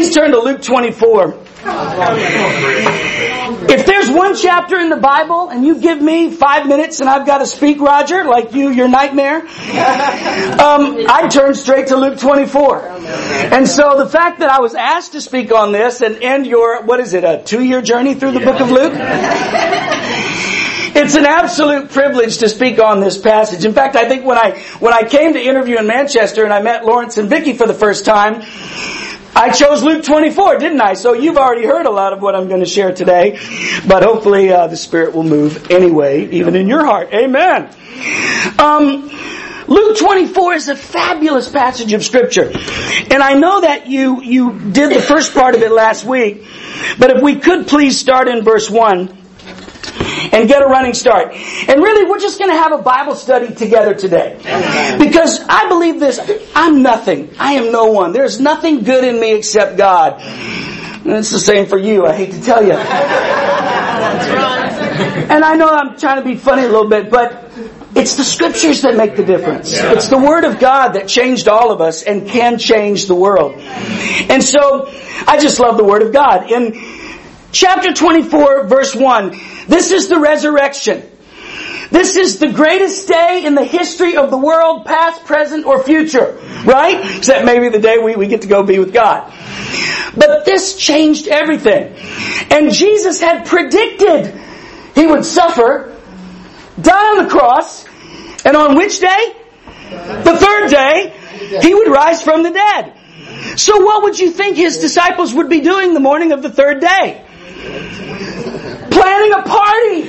Please turn to Luke 24. If there's one chapter in the Bible and you give me five minutes and I've got to speak, Roger, like you, your nightmare, um, I turn straight to Luke 24. And so the fact that I was asked to speak on this and end your, what is it, a two year journey through the book of Luke? It's an absolute privilege to speak on this passage. In fact, I think when I, when I came to interview in Manchester and I met Lawrence and Vicky for the first time, I chose Luke 24, didn't I? So you've already heard a lot of what I'm going to share today, but hopefully uh, the Spirit will move anyway, even in your heart. Amen. Um, Luke 24 is a fabulous passage of scripture. And I know that you, you did the first part of it last week, but if we could please start in verse 1 and get a running start. And really, we're just going to have a Bible study together today. Because I believe this, I'm nothing. I am no one. There's nothing good in me except God. And it's the same for you, I hate to tell you. And I know I'm trying to be funny a little bit, but it's the scriptures that make the difference. It's the Word of God that changed all of us and can change the world. And so, I just love the Word of God. In chapter 24, verse 1, this is the resurrection. This is the greatest day in the history of the world, past, present, or future. Right? Except maybe the day we, we get to go be with God. But this changed everything. And Jesus had predicted he would suffer, die on the cross, and on which day? The third day, he would rise from the dead. So what would you think his disciples would be doing the morning of the third day? Planning a party!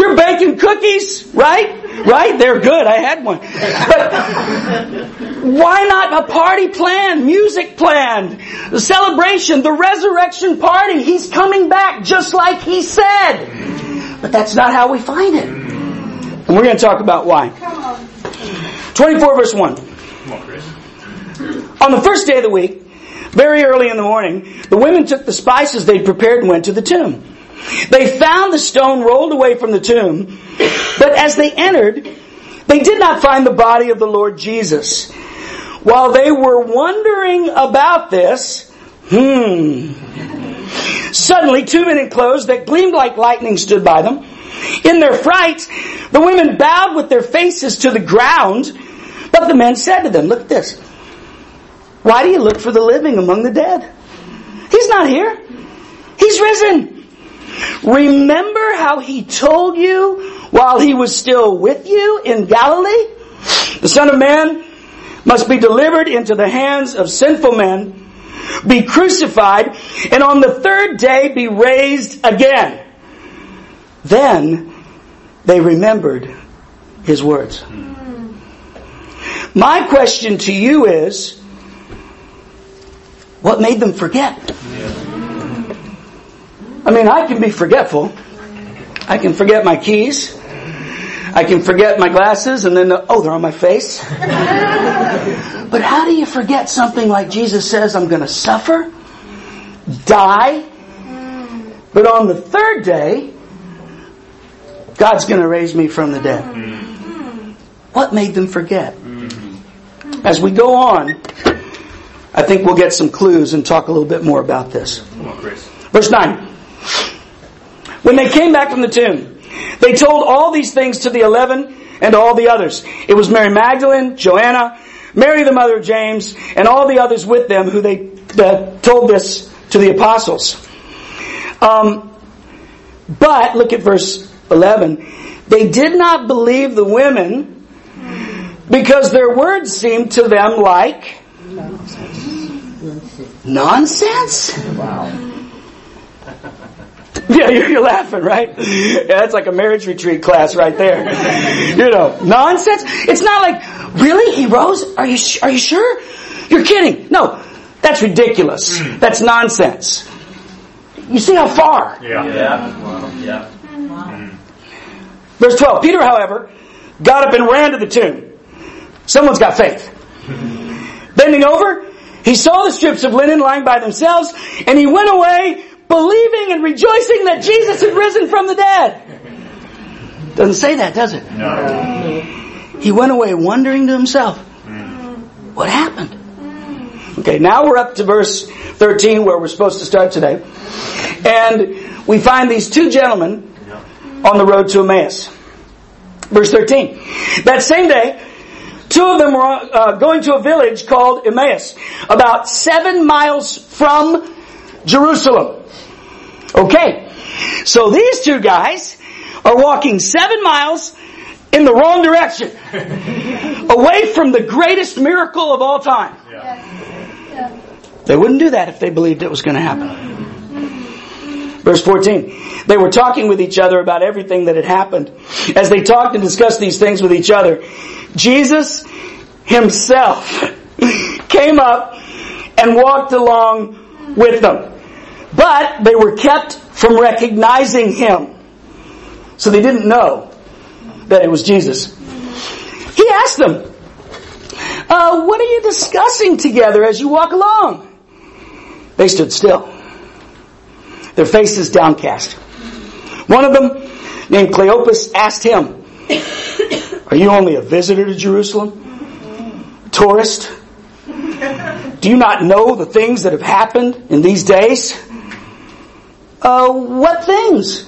You're baking cookies, right? Right? They're good. I had one. But why not a party planned, music planned, the celebration, the resurrection party? He's coming back just like he said. But that's not how we find it. And we're going to talk about why. 24 verse 1. On the first day of the week, very early in the morning, the women took the spices they'd prepared and went to the tomb. They found the stone rolled away from the tomb, but as they entered, they did not find the body of the Lord Jesus. While they were wondering about this, hmm, suddenly two men in clothes that gleamed like lightning stood by them. In their fright, the women bowed with their faces to the ground, but the men said to them, look at this. Why do you look for the living among the dead? He's not here. He's risen. Remember how he told you while he was still with you in Galilee? The Son of Man must be delivered into the hands of sinful men, be crucified, and on the third day be raised again. Then they remembered his words. Hmm. My question to you is, what made them forget? I mean, I can be forgetful. I can forget my keys. I can forget my glasses and then, the, oh, they're on my face. but how do you forget something like Jesus says, I'm going to suffer, die, but on the third day, God's going to raise me from the dead? What made them forget? As we go on, I think we'll get some clues and talk a little bit more about this. Verse 9. When they came back from the tomb, they told all these things to the eleven and all the others. It was Mary Magdalene, Joanna, Mary the mother of James, and all the others with them who they told this to the apostles. Um, but, look at verse 11. They did not believe the women because their words seemed to them like nonsense. Wow. Yeah, you're, laughing, right? Yeah, that's like a marriage retreat class right there. You know, nonsense. It's not like, really? He rose? Are you, are you sure? You're kidding. No, that's ridiculous. That's nonsense. You see how far? Yeah. Yeah. yeah. Verse 12. Peter, however, got up and ran to the tomb. Someone's got faith. Bending over, he saw the strips of linen lying by themselves, and he went away believing and rejoicing that Jesus had risen from the dead. Doesn't say that, does it? No. He went away wondering to himself, what happened? Okay, now we're up to verse 13 where we're supposed to start today. And we find these two gentlemen on the road to Emmaus. Verse 13. That same day, two of them were uh, going to a village called Emmaus, about seven miles from Jerusalem. Okay, so these two guys are walking seven miles in the wrong direction, away from the greatest miracle of all time. They wouldn't do that if they believed it was going to happen. Verse 14. They were talking with each other about everything that had happened. As they talked and discussed these things with each other, Jesus himself came up and walked along with them. But they were kept from recognizing him. So they didn't know that it was Jesus. He asked them, uh, what are you discussing together as you walk along? They stood still, their faces downcast. One of them, named Cleopas, asked him, Are you only a visitor to Jerusalem? Tourist? Do you not know the things that have happened in these days? Uh, what things?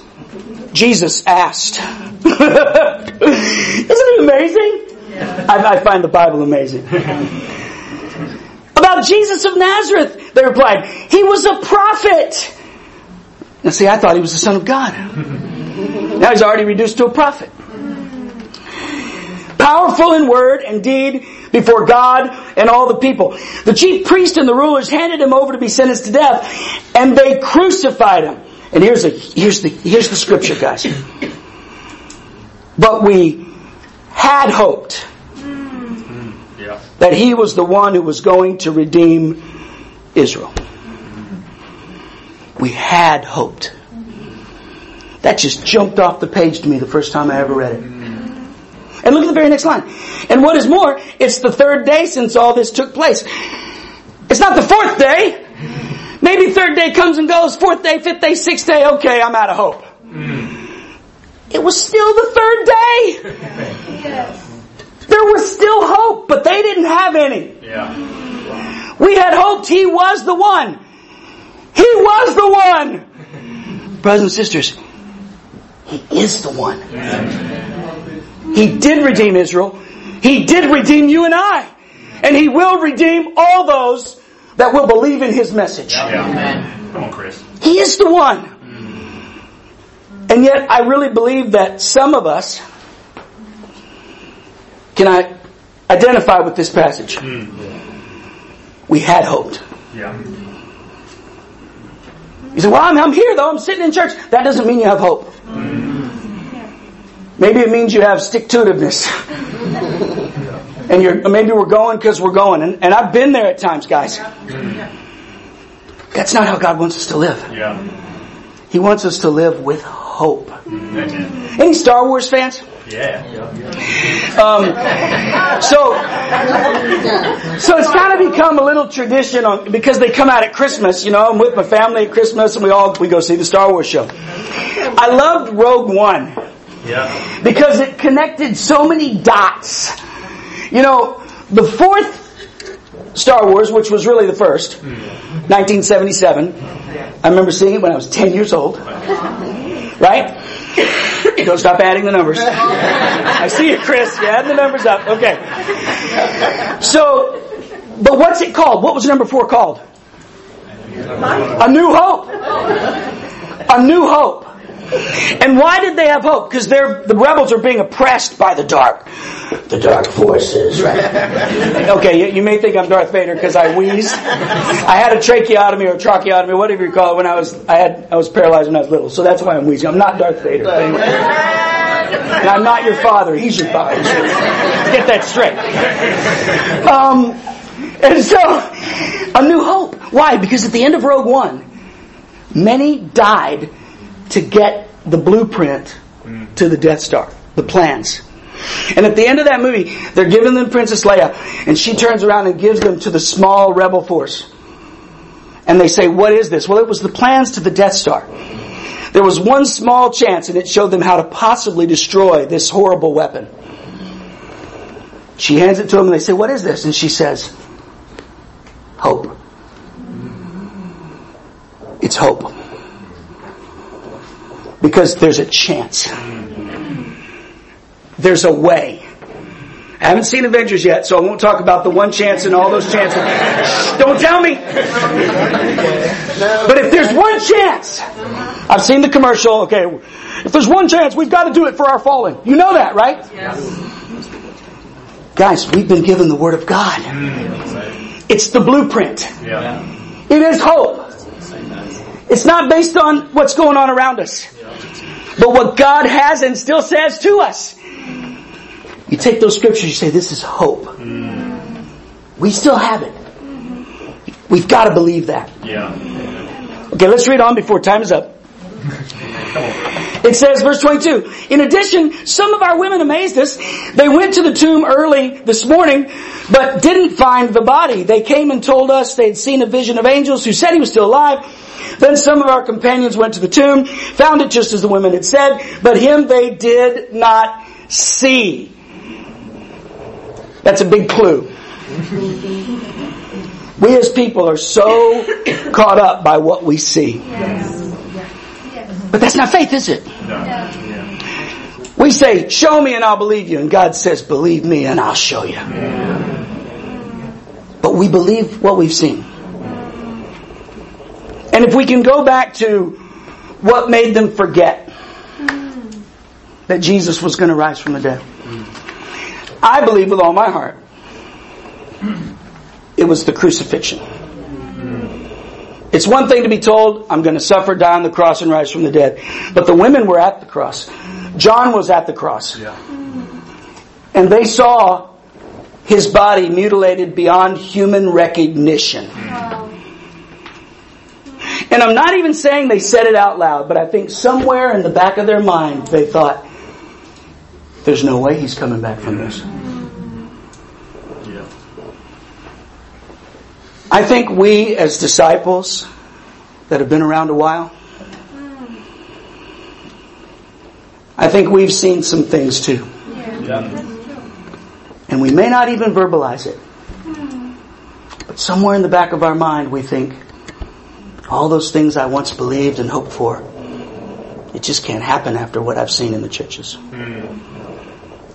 Jesus asked. Isn't it amazing? I, I find the Bible amazing. About Jesus of Nazareth, they replied, He was a prophet. Now see, I thought he was the Son of God. Now he's already reduced to a prophet. Powerful in word and deed before God and all the people. The chief priest and the rulers handed him over to be sentenced to death, and they crucified him. And here's a, here's the, here's the scripture, guys. But we had hoped that he was the one who was going to redeem Israel. We had hoped. That just jumped off the page to me the first time I ever read it. And look at the very next line. And what is more, it's the third day since all this took place. It's not the fourth day. Maybe third day comes and goes, fourth day, fifth day, sixth day, okay, I'm out of hope. It was still the third day. Yes. There was still hope, but they didn't have any. Yeah. We had hoped he was the one. He was the one. Brothers and sisters, he is the one. He did redeem Israel. He did redeem you and I. And he will redeem all those that will believe in his message. Yeah. Come on, Chris. He is the one. And yet, I really believe that some of us can I identify with this passage. Hmm. We had hoped. Yeah. You say, well, I'm, I'm here though, I'm sitting in church. That doesn't mean you have hope. Maybe it means you have stick to itiveness. and you're, maybe we're going because we're going. And, and I've been there at times, guys. That's not how God wants us to live. Yeah. He wants us to live with hope. Amen. Any Star Wars fans? Yeah. Um, so, so it's kind of become a little tradition on, because they come out at Christmas. You know, I'm with my family at Christmas, and we all we go see the Star Wars show. I loved Rogue One Yeah. because it connected so many dots. You know, the fourth Star Wars, which was really the first, 1977. I remember seeing it when I was 10 years old. Right? Don't stop adding the numbers. I see you, Chris. You add the numbers up. Okay. So, but what's it called? What was number four called? A New Hope. A New Hope. And why did they have hope? Because the rebels are being oppressed by the dark, the dark forces. Right? okay, you, you may think I'm Darth Vader because I wheezed. I had a tracheotomy or a tracheotomy, whatever you call it, when I was I had I was paralyzed when I was little. So that's why I'm wheezing. I'm not Darth Vader. Anyway. And I'm not your father. He's your father. So get that straight. Um, and so, a new hope. Why? Because at the end of Rogue One, many died to get the blueprint mm. to the Death Star, the plans. And at the end of that movie, they're giving them Princess Leia, and she turns around and gives them to the small rebel force. And they say, what is this? Well, it was the plans to the Death Star. There was one small chance, and it showed them how to possibly destroy this horrible weapon. She hands it to them, and they say, what is this? And she says, hope. It's hope. Because there's a chance. There's a way. I haven't seen Avengers yet, so I won't talk about the one chance and all those chances. Shh, don't tell me. But if there's one chance, I've seen the commercial. Okay, if there's one chance, we've got to do it for our fallen. You know that, right? Yes. Guys, we've been given the Word of God. It's the blueprint. Yeah. It is hope. It's not based on what's going on around us, but what God has and still says to us. You take those scriptures, you say, this is hope. We still have it. We've got to believe that. Yeah. Okay, let's read on before time is up. It says, verse 22, in addition, some of our women amazed us. They went to the tomb early this morning, but didn't find the body. They came and told us they had seen a vision of angels who said he was still alive. Then some of our companions went to the tomb, found it just as the women had said, but him they did not see. That's a big clue. We as people are so caught up by what we see. But that's not faith, is it? We say, show me and I'll believe you. And God says, believe me and I'll show you. But we believe what we've seen. And if we can go back to what made them forget that Jesus was going to rise from the dead. I believe with all my heart it was the crucifixion. It's one thing to be told, I'm going to suffer, die on the cross, and rise from the dead. But the women were at the cross. John was at the cross. Yeah. And they saw his body mutilated beyond human recognition. And I'm not even saying they said it out loud, but I think somewhere in the back of their mind they thought, there's no way he's coming back from this. Yeah. I think we as disciples that have been around a while, I think we've seen some things too. Yeah. And we may not even verbalize it. But somewhere in the back of our mind we think, all those things I once believed and hoped for, it just can't happen after what I've seen in the churches. Hmm.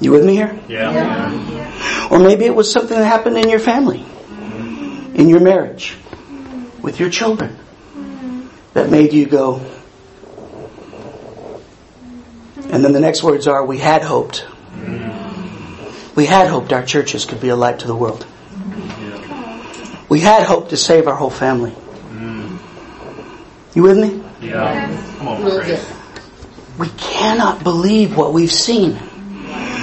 You with me here? Yeah. Or maybe it was something that happened in your family, in your marriage, with your children, that made you go. And then the next words are, we had hoped. Hmm. We had hoped our churches could be a light to the world. We had hoped to save our whole family. Hmm. You with me? Yeah. Come on, Chris. We cannot believe what we've seen.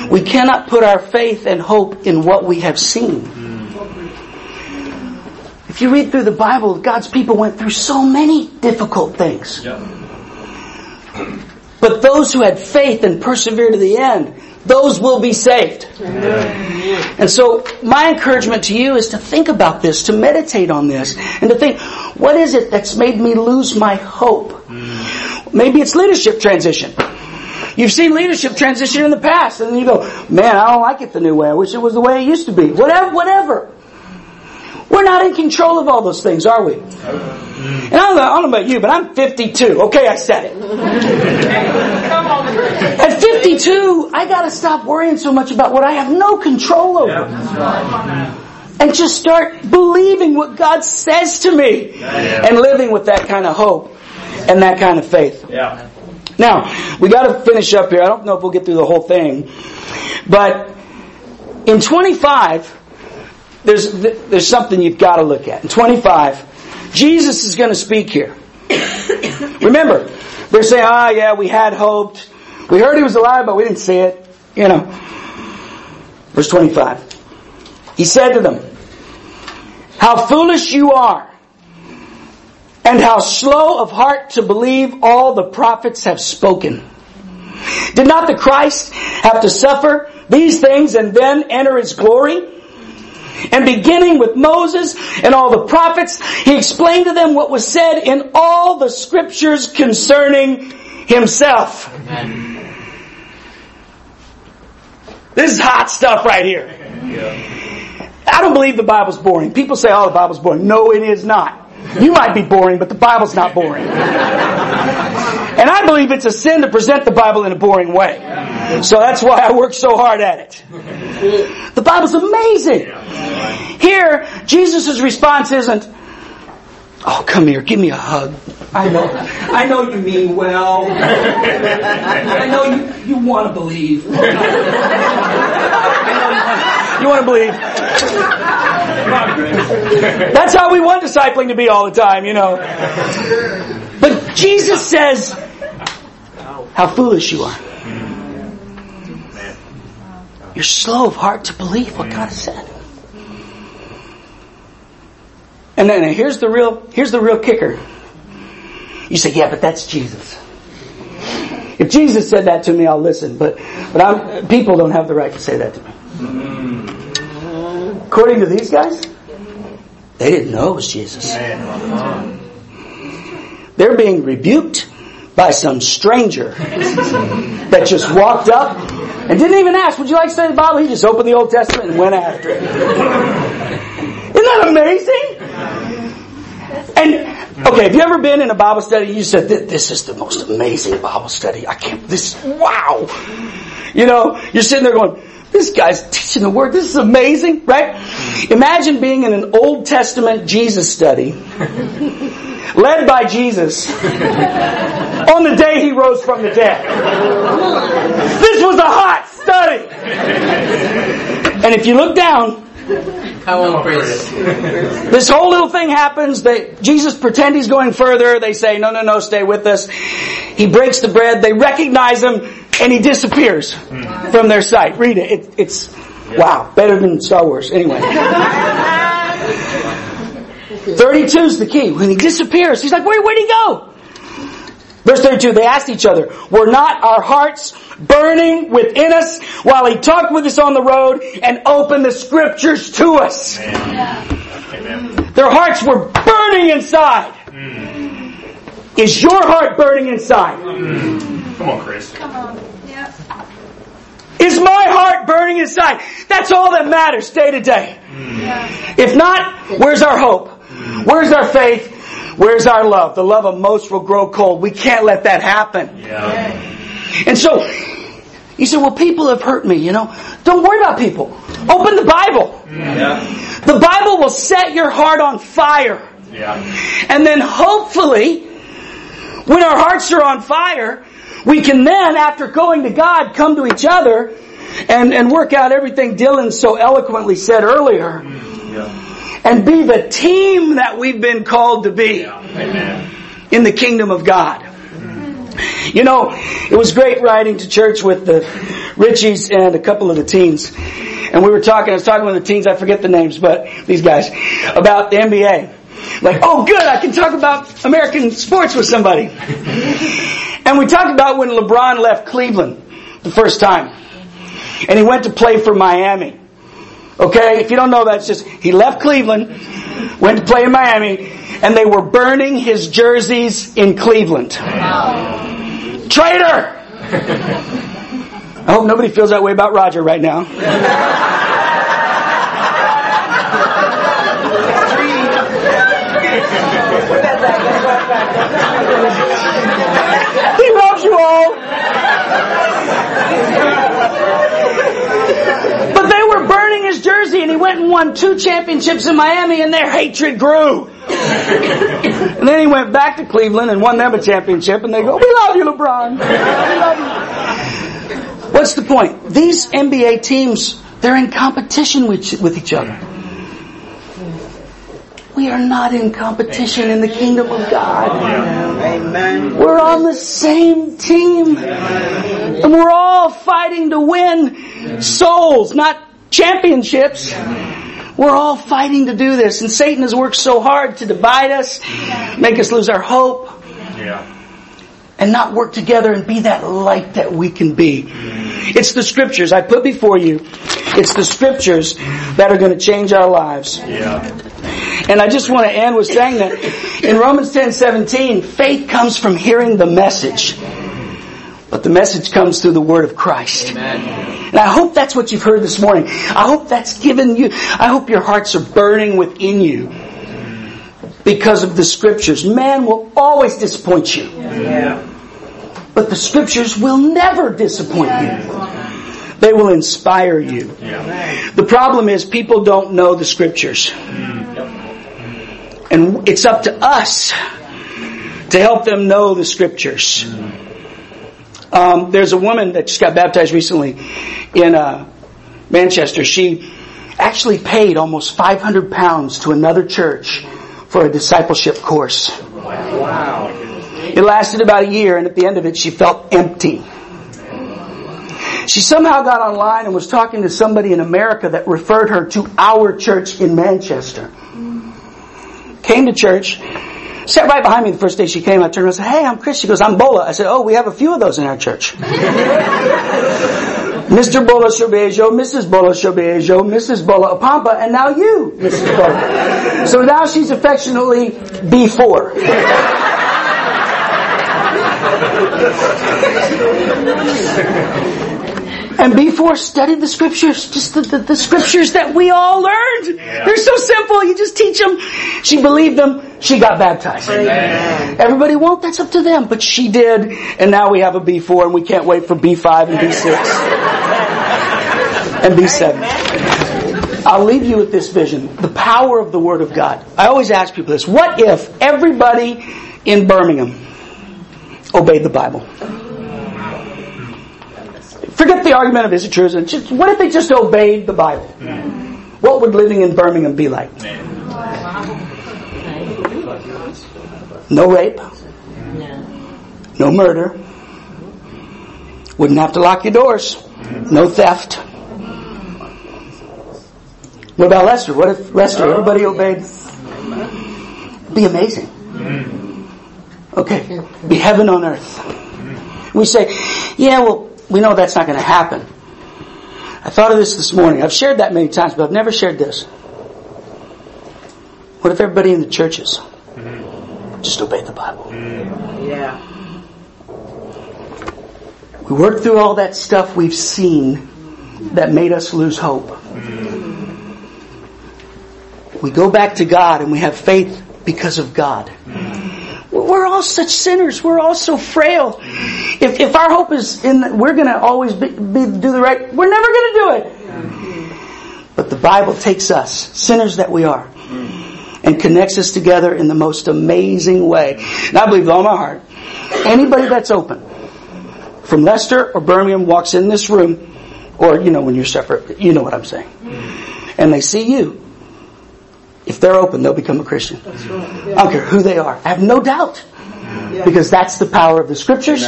We cannot put our faith and hope in what we have seen. Mm. If you read through the Bible, God's people went through so many difficult things. Yep. But those who had faith and persevered to the end, those will be saved. Amen. And so my encouragement to you is to think about this, to meditate on this, and to think, what is it that's made me lose my hope? Hmm. Maybe it's leadership transition. You've seen leadership transition in the past, and then you go, man, I don't like it the new way. I wish it was the way it used to be. Whatever, whatever. We're not in control of all those things, are we? Hmm. And I don't, know, I don't know about you, but I'm 52. Okay, I said it. At 52, I gotta stop worrying so much about what I have no control over. And just start believing what God says to me. And living with that kind of hope and that kind of faith. Yeah. Now, we gotta finish up here. I don't know if we'll get through the whole thing. But in 25, there's, there's something you've gotta look at. In 25, Jesus is gonna speak here. Remember, they're saying, ah, yeah, we had hoped. We heard he was alive, but we didn't see it. You know. Verse 25. He said to them, How foolish you are, and how slow of heart to believe all the prophets have spoken. Did not the Christ have to suffer these things and then enter his glory? And beginning with Moses and all the prophets, he explained to them what was said in all the scriptures concerning himself. This is hot stuff right here. Yeah. I don't believe the Bible's boring. People say, oh, the Bible's boring. No, it is not. You might be boring, but the Bible's not boring. And I believe it's a sin to present the Bible in a boring way. So that's why I work so hard at it. The Bible's amazing. Here, Jesus' response isn't, Oh, come here, give me a hug. I know, I know you mean well. I know you, you want to believe. You want to believe. That's how we want discipling to be all the time, you know. But Jesus says, how foolish you are. You're slow of heart to believe what God has said. And then here's the real, here's the real kicker. You say, yeah, but that's Jesus. If Jesus said that to me, I'll listen. But, but I'm, people don't have the right to say that to me. According to these guys, they didn't know it was Jesus. They're being rebuked by some stranger that just walked up and didn't even ask, would you like to study the Bible? He just opened the Old Testament and went after it. Isn't that amazing? And okay, have you ever been in a Bible study? You said this is the most amazing Bible study. I can't. This wow. You know, you're sitting there going, "This guy's teaching the word. This is amazing, right?" Imagine being in an Old Testament Jesus study, led by Jesus, on the day he rose from the dead. This was a hot study. And if you look down, this This whole little thing happens. They, Jesus pretend he's going further. They say, no, no, no, stay with us. He breaks the bread. They recognize him and he disappears from their sight. Read it. it it's, wow, better than Star Wars. Anyway. 32 is the key. When he disappears, he's like, where, where'd he go? Verse 32, they asked each other, were not our hearts burning within us while he talked with us on the road and opened the scriptures to us? Amen. Their hearts were burning inside. Mm. Is your heart burning inside? Come on, Chris. Come on. Yeah. Is my heart burning inside? That's all that matters day to day. Mm. If not, where's our hope? Where's our faith? Where's our love? The love of most will grow cold. We can't let that happen. Yeah. And so, you say, well, people have hurt me, you know. Don't worry about people. Open the Bible. Yeah. The Bible will set your heart on fire. Yeah. And then hopefully, when our hearts are on fire, we can then, after going to God, come to each other and, and work out everything Dylan so eloquently said earlier. And be the team that we've been called to be in the kingdom of God. You know, it was great riding to church with the Richies and a couple of the teens. And we were talking, I was talking with the teens, I forget the names, but these guys, about the NBA. Like, oh good, I can talk about American sports with somebody. And we talked about when LeBron left Cleveland the first time. And he went to play for Miami. Okay, if you don't know that, it's just he left Cleveland, went to play in Miami, and they were burning his jerseys in Cleveland. Traitor! I hope nobody feels that way about Roger right now. he loves you all. But they were burning his jersey and he went and won two championships in Miami and their hatred grew. and then he went back to Cleveland and won them a championship and they go, we love you LeBron. We love you. What's the point? These NBA teams, they're in competition with, with each other. We are not in competition in the kingdom of God. Amen. We're on the same team. And we're all fighting to win souls, not championships. We're all fighting to do this. And Satan has worked so hard to divide us, make us lose our hope. And not work together and be that light that we can be. It's the scriptures I put before you. It's the scriptures that are going to change our lives. Yeah. And I just want to end with saying that in Romans 10 17, faith comes from hearing the message. But the message comes through the Word of Christ. And I hope that's what you've heard this morning. I hope that's given you, I hope your hearts are burning within you because of the Scriptures. Man will always disappoint you. But the Scriptures will never disappoint you. They will inspire you. The problem is people don't know the Scriptures. Mm. And it's up to us to help them know the Scriptures. Mm. Um, there's a woman that just got baptized recently in uh, Manchester. She actually paid almost 500 pounds to another church for a discipleship course. Wow. It lasted about a year, and at the end of it, she felt empty. She somehow got online and was talking to somebody in America that referred her to our church in Manchester. Came to church, sat right behind me the first day she came. I turned around and said, Hey, I'm Chris. She goes, I'm Bola. I said, Oh, we have a few of those in our church. Mr. Bola Shobejo, Mrs. Bola Shobejo, Mrs. Bola Apampa, and now you, Mrs. Bola. So now she's affectionately B4. And B4 studied the scriptures, just the, the, the scriptures that we all learned. Yeah. They're so simple. You just teach them. She believed them. She got baptized. Amen. Everybody won't. That's up to them. But she did. And now we have a B4 and we can't wait for B5 and B6 and B7. I'll leave you with this vision. The power of the Word of God. I always ask people this. What if everybody in Birmingham obeyed the Bible? Forget the argument of is it true? Just, what if they just obeyed the Bible? What would living in Birmingham be like? No rape. No murder. Wouldn't have to lock your doors. No theft. What about Leicester? What if Leicester, everybody obeyed? Be amazing. Okay. Be heaven on earth. We say, yeah, well, we know that's not going to happen. I thought of this this morning. I've shared that many times, but I've never shared this. What if everybody in the churches mm-hmm. Just obey the Bible? Yeah. We worked through all that stuff we've seen that made us lose hope. We go back to God and we have faith because of God. We're all such sinners. We're all so frail. If, if our hope is in, we're going to always be, be, do the right, we're never going to do it. But the Bible takes us, sinners that we are, and connects us together in the most amazing way. And I believe with all my heart, anybody that's open, from Leicester or Birmingham walks in this room, or, you know, when you're separate, you know what I'm saying. And they see you, if they're open, they'll become a Christian. Right. Yeah. I don't care who they are. I have no doubt. Yeah. Because that's the power of the scriptures.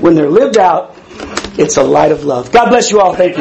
When they're lived out, it's a light of love. God bless you all. Thank you.